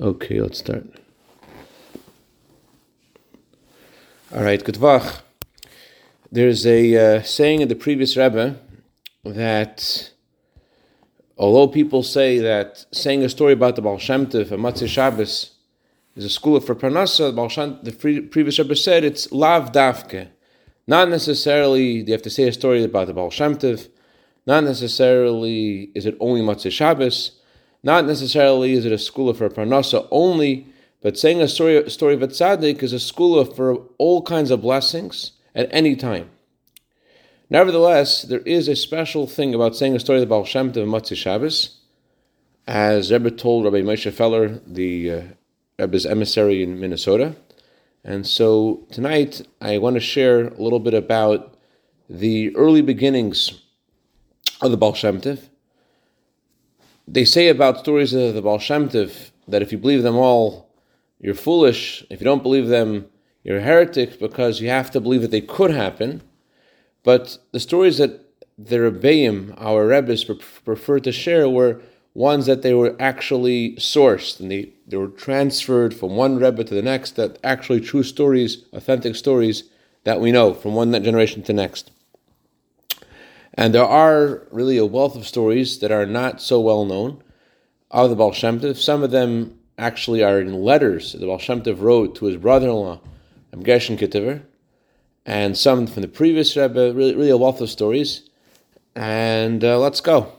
Okay, let's start. All right, Gutvach. There's a uh, saying in the previous Rebbe that although people say that saying a story about the Baal Shem Tov and Motzei Shabbos is a segula for Parnasa, the, the previous Rebbe said it's lav davke. Not necessarily do you have to say a story about the Baal Shem Tov, not necessarily is it only Motzei Shabbos, not necessarily is it a segula for Parnasa only, but saying a story, story of a tzaddik is a segula for all kinds of blessings at any time. Nevertheless, there is a special thing about saying a story of the Baal Shem Tov Motzei Shabbos, as Rebbe told Rabbi Moshe Feller, the uh, Rebbe's emissary in Minnesota. And so tonight I want to share a little bit about the early beginnings of the Baal Shem Tov. They say about stories of the Baal Shem Tov that if you believe them all, you're foolish. If you don't believe them, you're a heretic because you have to believe that they could happen. But the stories that the Rebbeim, our Rebbes, prefer to share were ones that they were actually sourced and they, they were transferred from one Rebbe to the next, that actually true stories, authentic stories that we know from one generation to next. And there are really a wealth of stories that are not so well known of the Baal Shem Tov. Some of them actually are in letters the Baal Shem Tov wrote to his brother-in-law, Gershon Kitover, and some from the previous Rebbe, really, really a wealth of stories. And uh, let's go.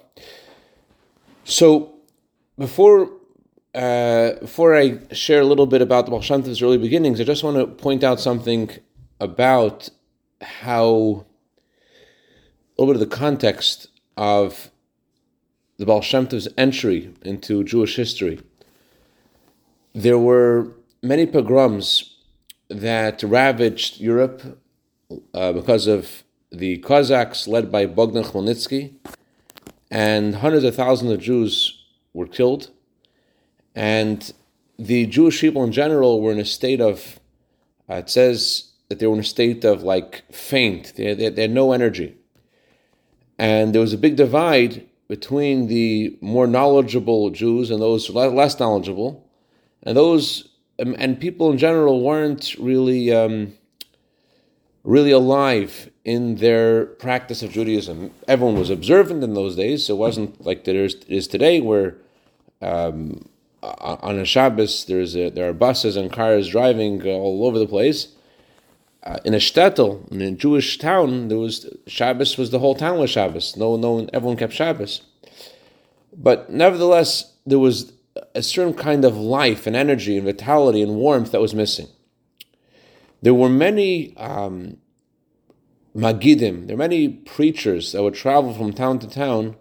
So, before uh, before I share a little bit about the Baal Shem Tov's early beginnings, I just want to point out something about how a little bit of the context of the Baal Shem Tov's entry into Jewish history. There were many pogroms that ravaged Europe uh, because of the Cossacks led by Bogdan Khmelnytsky, and hundreds of thousands of Jews were killed. And the Jewish people in general were in a state of, uh, it says that they were in a state of like faint, they, they, they had no energy. And there was a big divide between the more knowledgeable Jews and those less knowledgeable. And those, um, and people in general weren't really. Um, really alive in their practice of Judaism. Everyone was observant in those days, so it wasn't like there is today, where um, on a Shabbos there's a, there are buses and cars driving all over the place. Uh, in a shtetl, in a Jewish town, there was Shabbos was the whole town was Shabbos. No, no, one, everyone kept Shabbos. But nevertheless, there was a certain kind of life and energy and vitality and warmth that was missing there were many um, magidim, there were many preachers that would travel from town to town,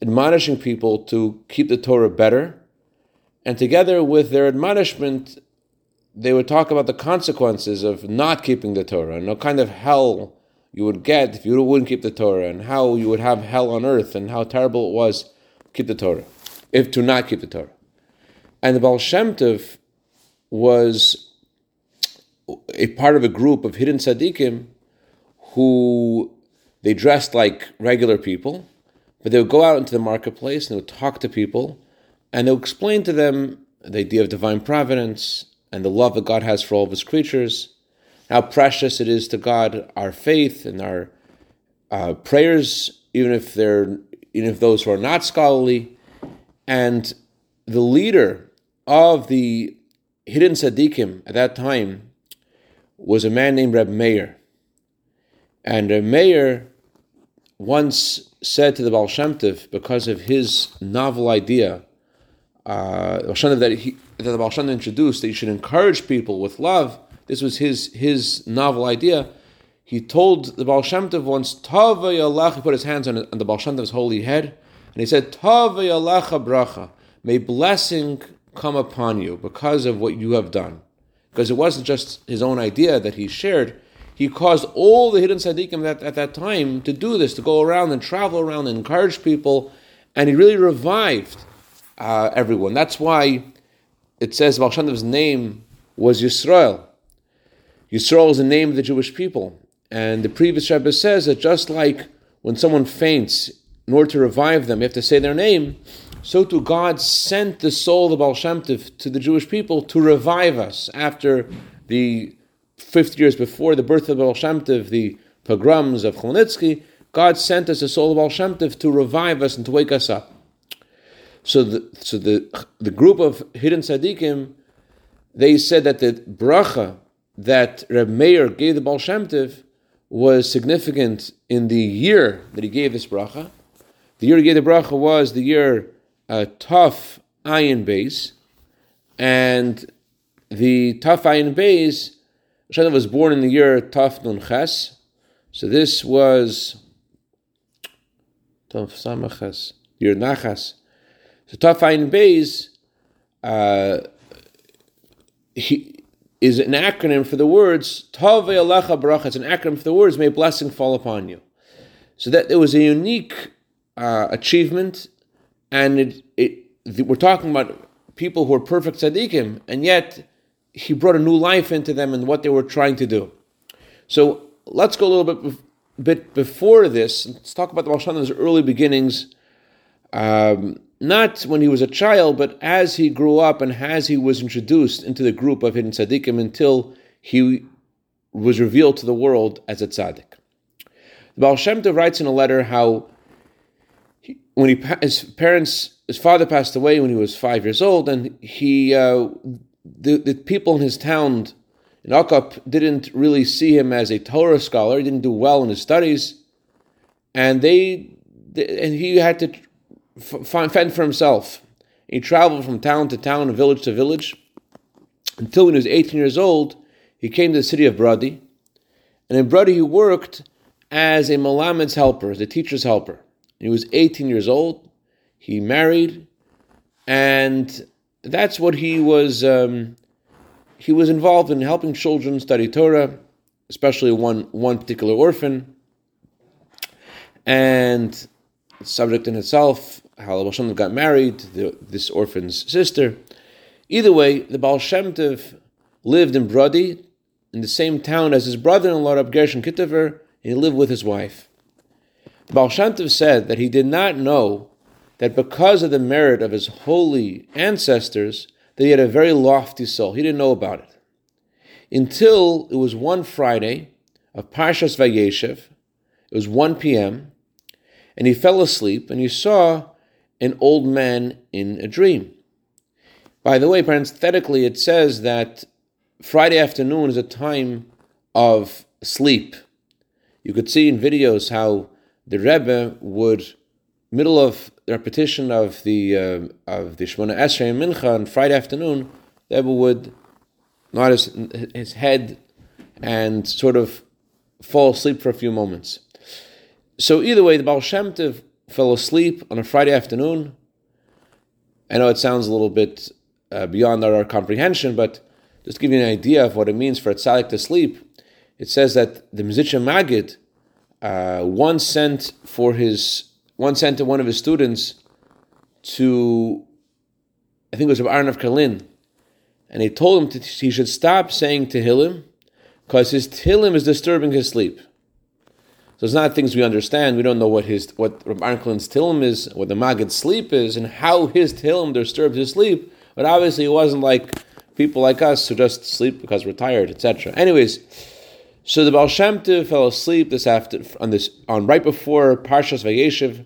admonishing people to keep the Torah better. And together with their admonishment, they would talk about the consequences of not keeping the Torah and what kind of hell you would get if you wouldn't keep the Torah, and how you would have hell on earth, and how terrible it was to keep the Torah, if to not keep the Torah. And the Baal Shem Tov was a part of a group of hidden tzaddikim who they dressed like regular people, but they would go out into the marketplace and they would talk to people and they would explain to them the idea of divine providence and the love that God has for all of his creatures, how precious it is to God our faith and our uh, prayers, even if they're even if those who are not scholarly, and the leader of the hidden tzaddikim at that time was a man named Reb Meir. And Reb Meir once said to the Baal Shem because of his novel idea, uh, that, he, that the Baal introduced, that you should encourage people with love, this was his, his novel idea. He told the Baal Shem Tov once, Tava Yalach, he put his hands on, on the Baal Shem Tov's holy head, and he said, Tava Yalacha bracha, may blessing come upon you because of what you have done because it wasn't just his own idea that he shared. He caused all the hidden tzaddikim at, at that time to do this, to go around and travel around and encourage people, and he really revived uh, everyone. That's why it says Baal name was Yisrael. Yisrael is the name of the Jewish people. And the previous Rebbe says that just like when someone faints, in order to revive them, you have to say their name. so too God sent the soul of Tov to the Jewish people to revive us after the 50 years before the birth of Tov, the pogroms of Chmielnicki, God sent us the soul of Tov to revive us and to wake us up. So the, so the, the group of hidden tzaddikim, they said that the bracha that Reb Meir gave the Baal Shem Tov was significant in the year that he gave this bracha. The year he gave the bracha was the year uh, Taf Ayin Beis, and the Taf Ayin Beis, Shem was born in the year Taf Nun Ches, so this was Tough Samachas, year Nachas. So Taf Ayin Beis, uh, he, is an acronym for the words Tove Alecha Bracha. It's an acronym for the words May blessing fall upon you. So that it was a unique uh, achievement, and it, it, we're talking about people who are perfect tzaddikim, and yet he brought a new life into them and what they were trying to do. So let's go a little bit bit before this. Let's talk about the Baal early beginnings. Um, not when he was a child, but as he grew up and as he was introduced into the group of hidden tzaddikim until he was revealed to the world as a tzaddik. The Baal Shem Tov writes in a letter how he, when he, his parents, his father passed away when he was five years old, and he, uh, the, the people in his town in Akop didn't really see him as a Torah scholar. He didn't do well in his studies, and they, and he had to fend for himself. He traveled from town to town village to village until when he was 18 years old, he came to the city of Brody. And in Brody, he worked as a Malamed's helper, as a teacher's helper. he was 18 years old. He married, and that's what he was. Um, he was involved in helping children study Torah, especially one one particular orphan. And subject in itself, how Baal got married this orphan's sister. Either way, the Baal Shem Tov lived in Brody, in the same town as his brother-in-law, Rab Gershon Kitover, and he lived with his wife. The Baal Shem Tov said that he did not know that because of the merit of his holy ancestors, that he had a very lofty soul. He didn't know about it. Until it was one Friday of Parshas Vayeshev, it was 1 p.m., and he fell asleep and he saw an old man in a dream. By the way, parenthetically, it says that Friday afternoon is a time of sleep. You could see in videos how the Rebbe would, middle of the repetition of the uh, of the Shemona Esrei and Mincha on Friday afternoon, the Rebbe would nod his, his head and sort of fall asleep for a few moments. So either way, the Baal Shem Tov fell asleep on a Friday afternoon. I know it sounds a little bit uh, beyond our, our, comprehension, but just to give you an idea of what it means for a tzaddik to sleep, it says that the Mezritcher Magid uh, once sent for his once sent to one of his students to I think it was Aaron of Karlin, and he told him to, he should stop saying Tehillim because his Tehillim is disturbing his sleep. So it's not things we understand. We don't know what his what Rabbi Arnklin's Tehillim is, what the Maggid's sleep is, and how his Tehillim disturbed his sleep. But obviously, it wasn't like people like us who just sleep because we're tired, etc. Anyways, so the Baal Shem fell asleep this after on this on right before Parshas Vayeshev,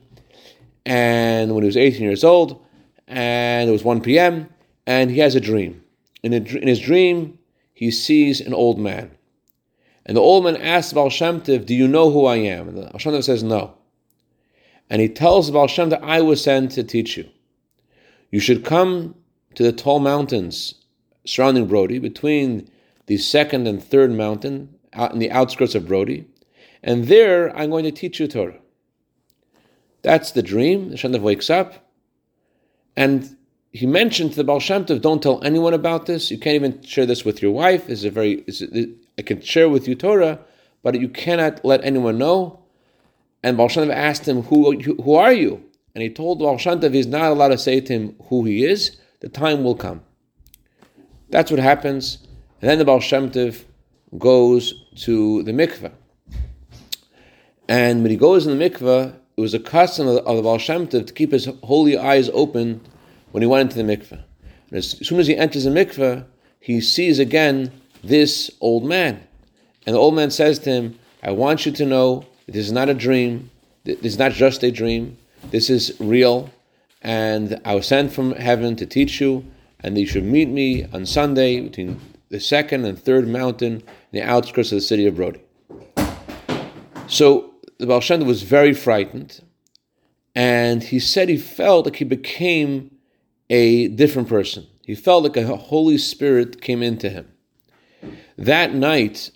and when he was 18 years old, and it was 1 p.m. and he has a dream. In, a, in his dream, he sees an old man. And the old man asks Baal Shem Tov, Do you know who I am? And Baal Shem Tov says, No. And he tells Baal Shem Tov, I was sent to teach you. You should come to the tall mountains surrounding Brody, between the second and third mountain, out in the outskirts of Brody, and there I'm going to teach you Torah. That's the dream. The Shem wakes up, and he mentioned to the Baal Shem Tov, don't tell anyone about this. You can't even share this with your wife. Is a very, I can share with you Torah, but you cannot let anyone know. And Baal Shem Tov asked him, who, who are you? And he told Baal Shem Tov he's not allowed to say to him who he is. The time will come. That's what happens. And then the Baal Shem Tov goes to the mikveh. And when he goes in the mikveh, it was a custom of, of the Baal Shem Tov to keep his holy eyes open when he went into the mikveh. And as soon as he enters the mikveh, he sees again this old man. And the old man says to him, I want you to know this is not a dream. This is not just a dream. This is real. And I was sent from heaven to teach you. And you should meet me on Sunday between the second and third mountain in the outskirts of the city of Brody. So the Baal Shem was very frightened, and he said he felt like he became a different person. He felt like a Holy Spirit came into him. That night,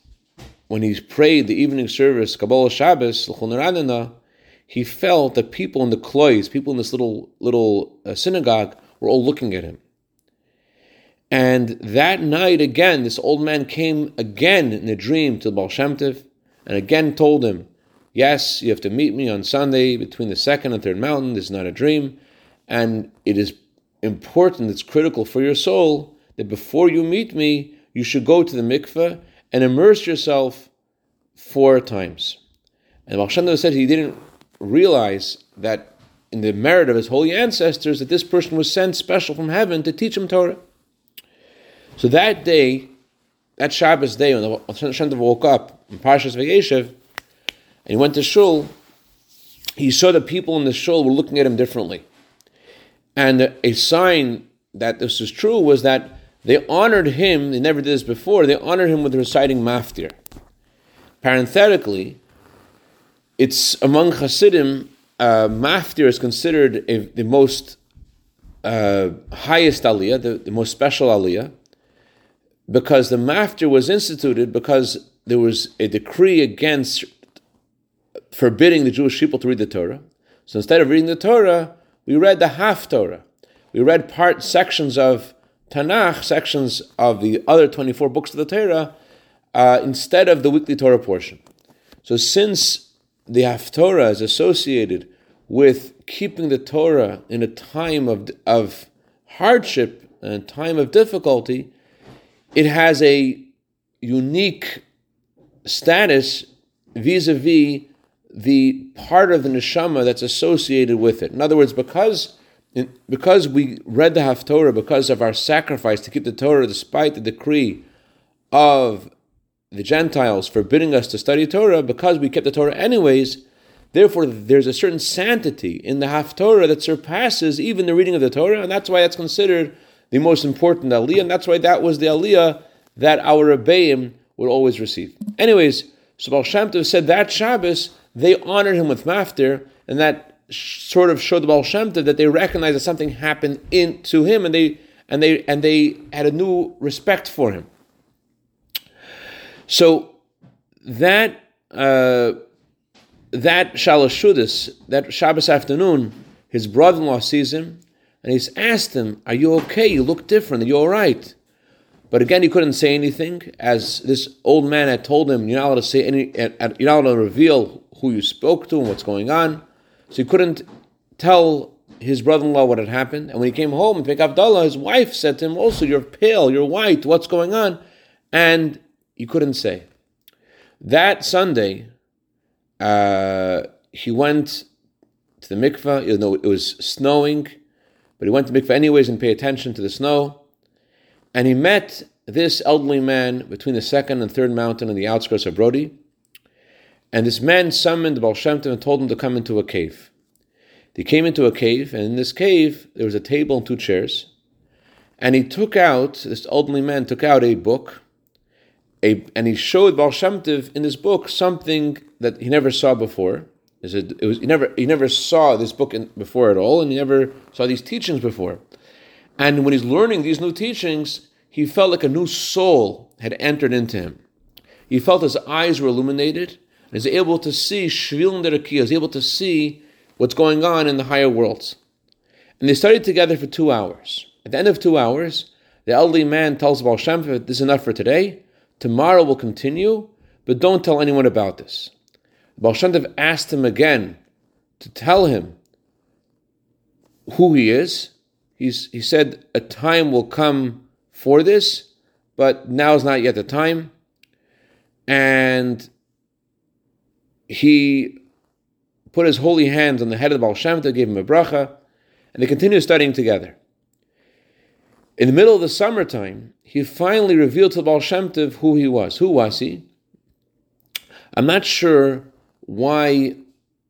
when he prayed the evening service, Kabbalah Shabbos, he felt that people in the klois, people in this little little uh, synagogue, were all looking at him. And that night again, this old man came again in a dream to Baal Shem Tov, and again told him, Yes, you have to meet me on Sunday between the second and third mountain. This is not a dream. And it is important, it's critical for your soul that before you meet me, you should go to the mikveh and immerse yourself four times. And Shem said he didn't realize that in the merit of his holy ancestors that this person was sent special from heaven to teach him Torah. So that day, that Shabbos day, when Shem woke up in Parshas Vayeshev, and he went to shul, he saw the people in the shul were looking at him differently. And a sign that this was true was that they honored him, they never did this before, they honored him with reciting Maftir. Parenthetically, it's among Hasidim, uh, Maftir is considered a, the most uh, highest aliyah, the, the most special aliyah because the maftir was instituted because there was a decree against forbidding the Jewish people to read the Torah. So instead of reading the Torah, we read the Haftorah. We read part sections of Tanakh, sections of the other 24 books of the Torah, uh, instead of the weekly Torah portion. So since the Haftorah is associated with keeping the Torah in a time of, of hardship and time of difficulty, it has a unique status vis-a-vis the part of the neshama that's associated with it. In other words, because because we read the Haftorah, because of our sacrifice to keep the Torah, despite the decree of the Gentiles forbidding us to study Torah, because we kept the Torah anyways, therefore there's a certain sanctity in the Haftorah that surpasses even the reading of the Torah, and that's why it's considered the most important aliyah, and that's why that was the aliyah that our Rebbeim would always receive. Anyways, so Baal Shem Tov said that Shabbos, they honored him with maftir, and that sort of showed the Baal Shem Tov that they recognized that something happened into him, and they and they and they had a new respect for him. So that uh, that Shalashudis, that Shabbos afternoon, his brother-in-law sees him, and he's asked him, Are you okay? You look different. Are you all right? But again, he couldn't say anything, as this old man had told him, You're not allowed to say any, you're not allowed to reveal who you spoke to and what's going on. So he couldn't tell his brother in law what had happened. And when he came home to pick Abdullah, his wife said to him, Also, you're pale, you're white, what's going on? And he couldn't say. That Sunday, uh, he went to the mikveh, even though it was snowing but he went to mikveh anyways and pay attention to the snow. And he met this elderly man between the second and third mountain in the outskirts of Brody. And this man summoned the Baal Shem Tov and told him to come into a cave. They came into a cave, and in this cave there was a table and two chairs. And he took out, this elderly man took out a book, a, and he showed Baal Shem Tov in this book something that he never saw before. It, it was he never he never saw this book in, before at all, and he never saw these teachings before. And when he's learning these new teachings, he felt like a new soul had entered into him. He felt his eyes were illuminated, and is able to see Shvilin Deraki, is able to see what's going on in the higher worlds. And they studied together for two hours. At the end of two hours, the elderly man tells Baal Shem "This is enough for today. Tomorrow we'll continue, but don't tell anyone about this." Baal Shem asked him again to tell him who he is. He's, he said, A time will come for this, but now is not yet the time. And he put his holy hands on the head of the Baal Shem Tov, gave him a bracha, and they continued studying together. In the middle of the summertime, he finally revealed to the Baal Shem Tov who he was. Who was he? I'm not sure why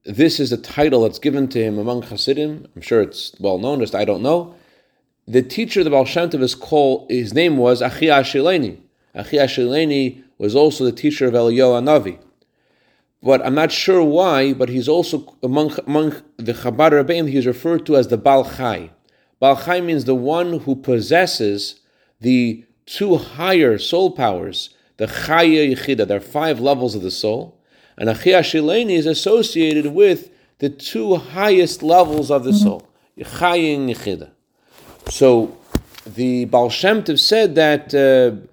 this is a title that's given to him among Hasidim. I'm sure it's well known, just I don't know. The teacher of the Baal Shem Tov is called, his name was Achia Shileni. Achia Shileni was also the teacher of Eliyahu Navi. But I'm not sure why, but he's also, among, among the Chabad Rabbeim, he's referred to as the Baal Chai. Baal Chai means the one who possesses the two higher soul powers, the Chaya Yechida. There are five levels of the soul. And Achia Shileni is associated with the two highest levels of the soul, Chaya and Yechida. So the Baal Shem Tov said that uh,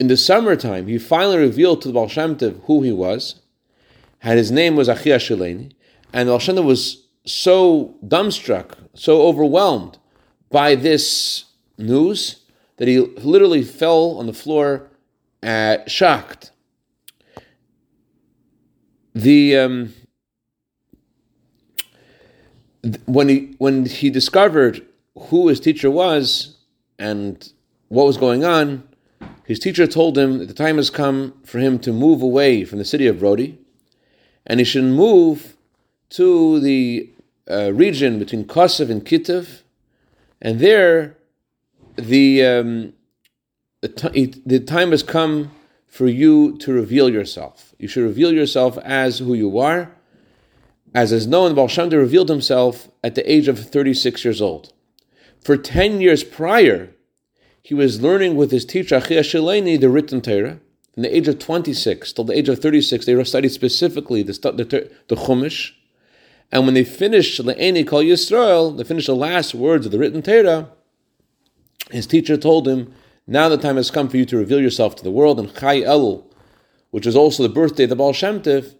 in the summertime, he finally revealed to the Baal Shem Tov who he was, and his name was Achia Shileni, and Baal Shem Tov was so dumbstruck, so overwhelmed by this news that he literally fell on the floor, uh, shocked. The um, when he when he discovered who his teacher was and what was going on, his teacher told him that the time has come for him to move away from the city of Brody, and he should move to the uh, region between Kosev and Kitev, and there the um, the, t- the time has come for you to reveal yourself. You should reveal yourself as who you are, as is known. Baal Shem revealed himself at the age of 36 years old. For 10 years prior, he was learning with his teacher Achia Shileni the written Torah. From the age of 26 till the age of 36, they studied specifically the, the, the Chumash. And when they finished Le'eni Kol Yisrael, they finished the last words of the written Torah, his teacher told him, now the time has come for you to reveal yourself to the world. And Chai Elul, which is also the birthday of the Baal Shem Tov,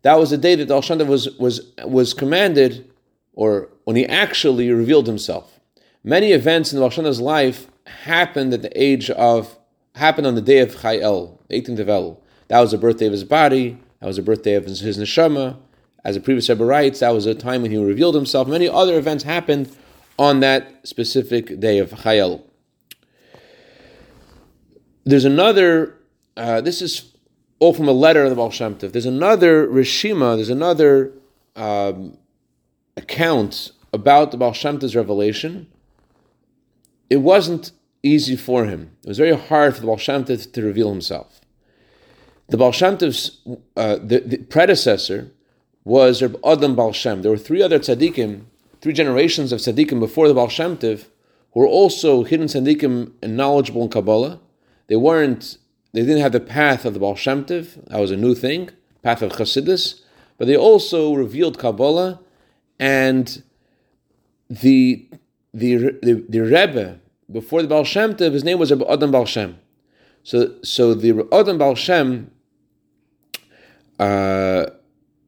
that was the day that Baal Shem Tov was, was, was commanded, or when he actually revealed himself. Many events in Baal Shem Tov's life happened at the age of, happened on the day of Chai El, the 18th of Elul. That was the birthday of his body, that was the birthday of his, his neshama. As the previous Rebbe writes, that was a time when he revealed himself. Many other events happened on that specific day of Chayel. There's another, uh, this is all from a letter of the Baal Shem Tov. There's another Rishima, there's another um, account about the Baal Shem Tov's revelation. It wasn't easy for him. It was very hard for the Baal Shem Tov to reveal himself. The Baal Shem Tov's uh, the, the predecessor was Reb Adam Baal Shem. There were three other tzaddikim three generations of tzaddikim before the Baal Shem Tov, who were also hidden tzaddikim and knowledgeable in Kabbalah. They weren't, they didn't have the path of the Baal Shem Tov. That was a new thing, path of Chassidus. But they also revealed Kabbalah, and the the the, the Rebbe before the Baal Shem Tov, his name was Adam Baal Shem. So so the Adam Baal Shem uh,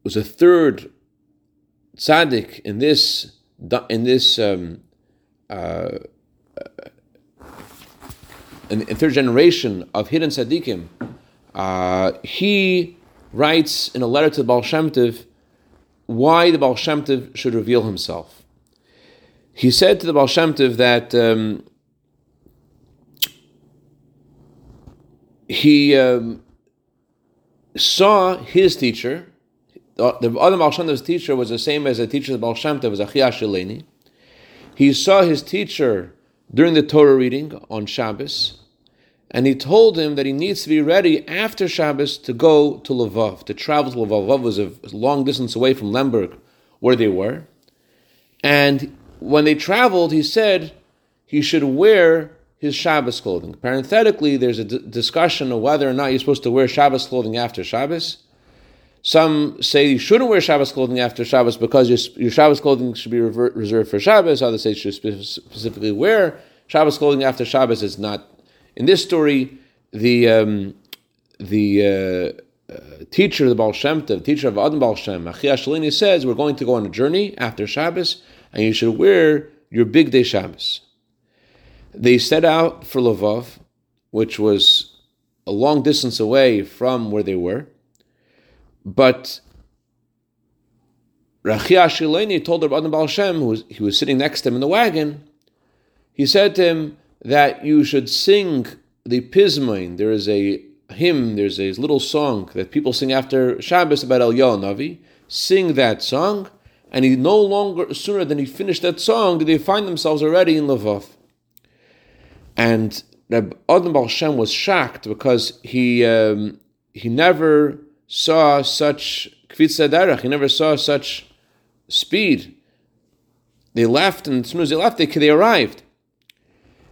was a third tzaddik in this in this um, uh, in, in, third generation of hidden tzaddikim, uh, he writes in a letter to the Baal Shem Tov why the Baal Shem Tov should reveal himself. He said to the Baal Shem Tov that um, he um, saw his teacher, the, the other Tov's teacher was the same as the teacher of Tov, was Achia Shileni. He saw his teacher during the Torah reading on Shabbos, and he told him that he needs to be ready after Shabbos to go to Lvov, to travel to Lvov. Lvov was a long distance away from Lemberg, where they were. And when they traveled, he said he should wear his Shabbos clothing. Parenthetically, there's a d- discussion of whether or not you're supposed to wear Shabbos clothing after Shabbos. Some say you shouldn't wear Shabbos clothing after Shabbos because your, your Shabbos clothing should be reserved for Shabbos. Others say you should specifically wear Shabbos clothing after Shabbos. Is not in this story. The um, the uh, uh, teacher of the Baal Shem Tov, teacher of Adam Baal Shem, Achia Shalini says we're going to go on a journey after Shabbos, and you should wear your big day Shabbos. They set out for Lvov, which was a long distance away from where they were. But Rachia Shileni told Rabbi Adam Baal Shem, who was, he was sitting next to him in the wagon, he said to him that you should sing the Pismain. There is a hymn, there's a little song that people sing after Shabbos about El Navi. Sing that song, and he no longer, sooner than he finished that song, did they find themselves already in Lvov. And Rabbi Adam Baal was shocked because he um, he never saw such kvitza. He never saw such speed. They left, and as soon as they left, they, they arrived.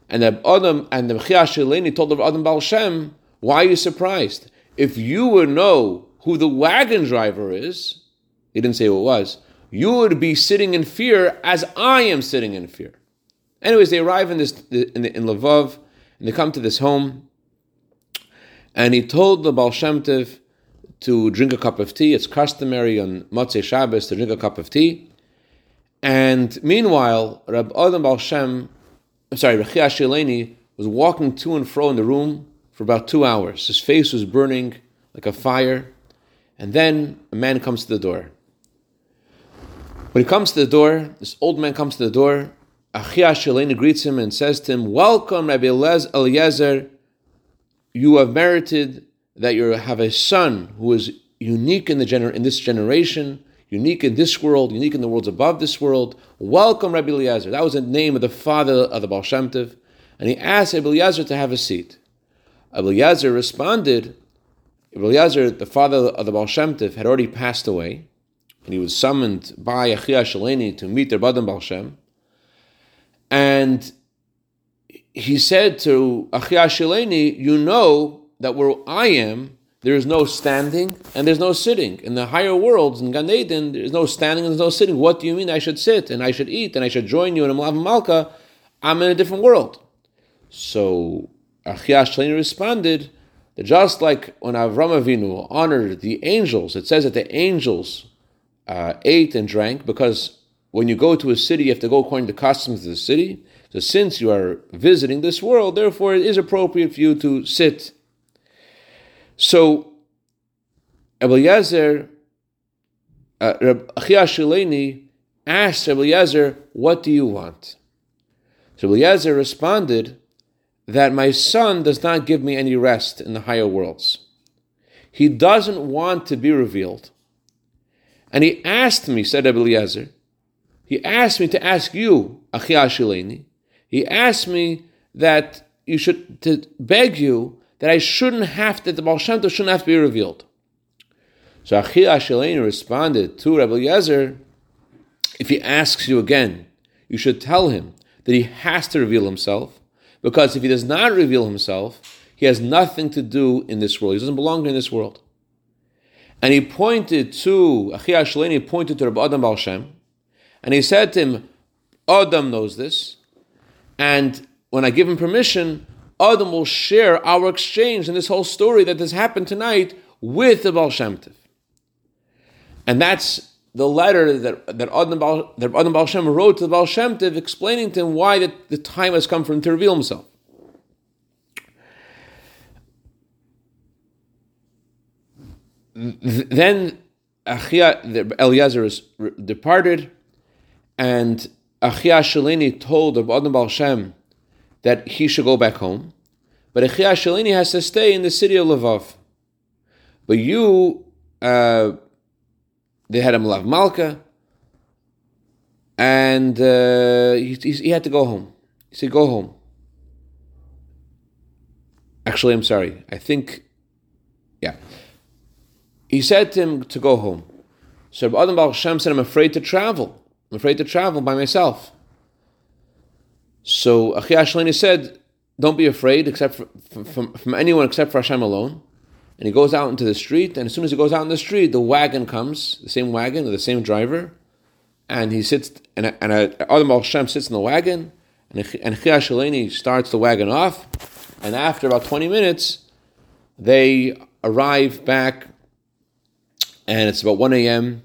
And the Adam and the Sheleni told the Adam Baal "Why are you surprised? If you would know who the wagon driver is, he didn't say who it was. You would be sitting in fear as I am sitting in fear." Anyways, they arrive in this in, in Lvov, and they come to this home. And he told the Baal Shem Tov to drink a cup of tea. It's customary on Motzei Shabbos to drink a cup of tea. And meanwhile, Rab Adam Baal Shem, I'm sorry, Rechia Shileni was walking to and fro in the room for about two hours. His face was burning like a fire. And then a man comes to the door. When he comes to the door, this old man comes to the door. Achia Shileni greets him and says to him, Welcome, Rabbi Eliezer. You have merited that you have a son who is unique in the gener- in this generation, unique in this world, unique in the worlds above this world. Welcome, Rabbi Eliezer. That was the name of the father of the Baal Shem Tov. And he asked Rabbi Eliezer to have a seat. Rabbi Eliezer responded, Rabbi Eliezer, the father of the Baal Shem Tov, had already passed away, and he was summoned by Achia to meet their Badan Baal Shem. And he said to Achia Shaleni, You know that where I am, there is no standing and there's no sitting. In the higher worlds, in Gan Eden, there's no standing and there's no sitting. What do you mean I should sit and I should eat and I should join you in a Malav Malka? I'm in a different world. So Achia Shalini responded that just like when Avram Avinu honored the angels, it says that the angels uh, ate and drank because when you go to a city, you have to go according to the customs of the city. So since you are visiting this world, therefore it is appropriate for you to sit so, Eliezer, uh, Achia asked Eliezer, What do you want? So Eliezer responded that my son does not give me any rest in the higher worlds. He doesn't want to be revealed. And he asked me, said Eliezer, he asked me to ask you, Achia Shileni, he asked me that you should to beg you that I shouldn't have that the Baal Shem shouldn't have to be revealed. So Achia Shaleni responded to Rabbi Yezer, if he asks you again, you should tell him that he has to reveal himself, because if he does not reveal himself, he has nothing to do in this world. He doesn't belong in this world. And he pointed to, Achia Shaleni pointed to Rabbi Adam Baal Shem, and he said to him, Adam knows this, and when I give him permission, Adam will share our exchange in this whole story that has happened tonight with the Baal Shem Tov. And that's the letter that, that Adam Baal, that Adam Baal Shem wrote to the Baal Shem Tov explaining to him why that the time has come for him to reveal himself. Then Achia, the Eliezer departed, and Achia Shalini told Adam Baal Shem that he should go back home, but Echia Shalini has to stay in the city of Lvov. But you, uh, they had a Malav Malka, and uh, he, he, had to go home. He said, Go home. Actually, I'm sorry. I think, yeah. He said to him to go home. So Adam Baal Shem said, I'm afraid to travel. I'm afraid to travel by myself. So Achia Shalini said, "Don't be afraid, except for, from, from anyone except for Hashem alone." And he goes out into the street, and as soon as he goes out in the street, the wagon comes, the same wagon with the same driver, and he sits, and and uh, Adam Hashem sits in the wagon, and and Shalini starts the wagon off, and after about twenty minutes, they arrive back, and it's about one a.m.,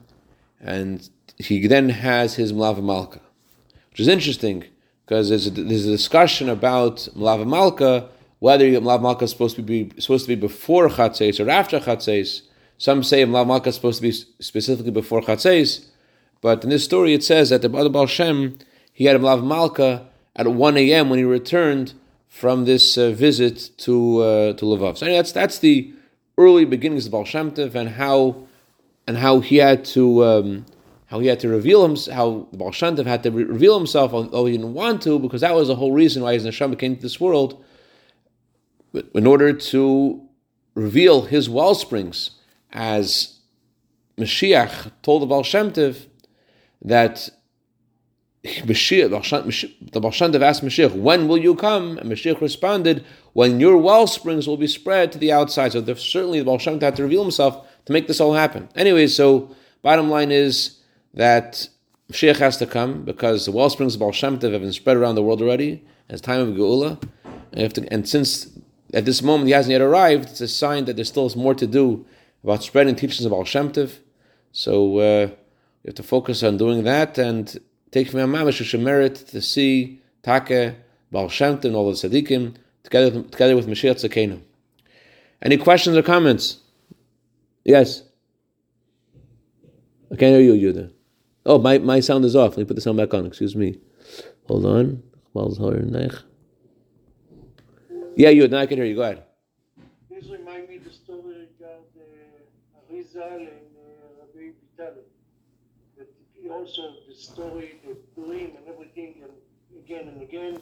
and he then has his Malava Malka, which is interesting because there's a, there's a discussion about Malav Malka, whether Malav Malka is supposed to be supposed to be before Chatzes or after Chatzes. Some say Malav Malka is supposed to be specifically before Chatzes, But in this story, it says that the Baal Shem, he had a Malav Malka at 1 a.m. when he returned from this uh, visit to uh, to Lvov. So anyway, that's that's the early beginnings of Baal Shem Tov and how and how he had to um, how he had to reveal himself, how the Baal Shem Tov had to re- reveal himself, although he didn't want to, because that was the whole reason why his neshama came to this world, in order to reveal his well springs, as Mashiach told the Baal that Mashiach, the Baal Shem asked Mashiach, when will you come? And Mashiach responded, when your well springs will be spread to the outside. So certainly the Baal had to reveal himself to make this all happen. Anyway, so bottom line is that Mashiach has to come because the well springs of Baal Shem have been spread around the world already. It's time of Geula. And, to, and since at this moment he hasn't yet arrived, it's a sign that there's still more to do about spreading teachings of Baal Shem. So uh, have to focus on doing that and take from Mamash a merit to see Take, Baal Shem and all the tzaddikim together, together with Mashiach Tzidkeinu. Any questions or comments? Yes. I can't hear you, Yuda. Oh, my, my sound is off. Let me put the sound back on. Excuse me. Hold on. Yeah, you. now I can hear you. Go ahead. This reminds me the story about uh, Arizal and uh, Rabbi Vitali. That he also the story, the dream and everything, and again and again,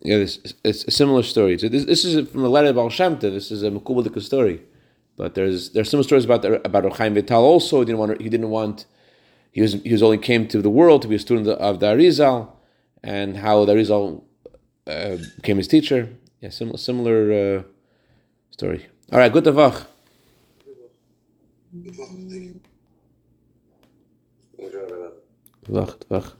yeah, this it's a similar story. So this, this is from the letter of Baal Shem Tov. This is a Mekubalik story, but there's there's similar stories about the, about Chaim Vital also. He didn't want he didn't want he was he was only came to the world to be a student of the Arizal, and how the Arizal uh, became his teacher. Yeah, similar similar uh, story. All right, good tavach. Tavach, tavach.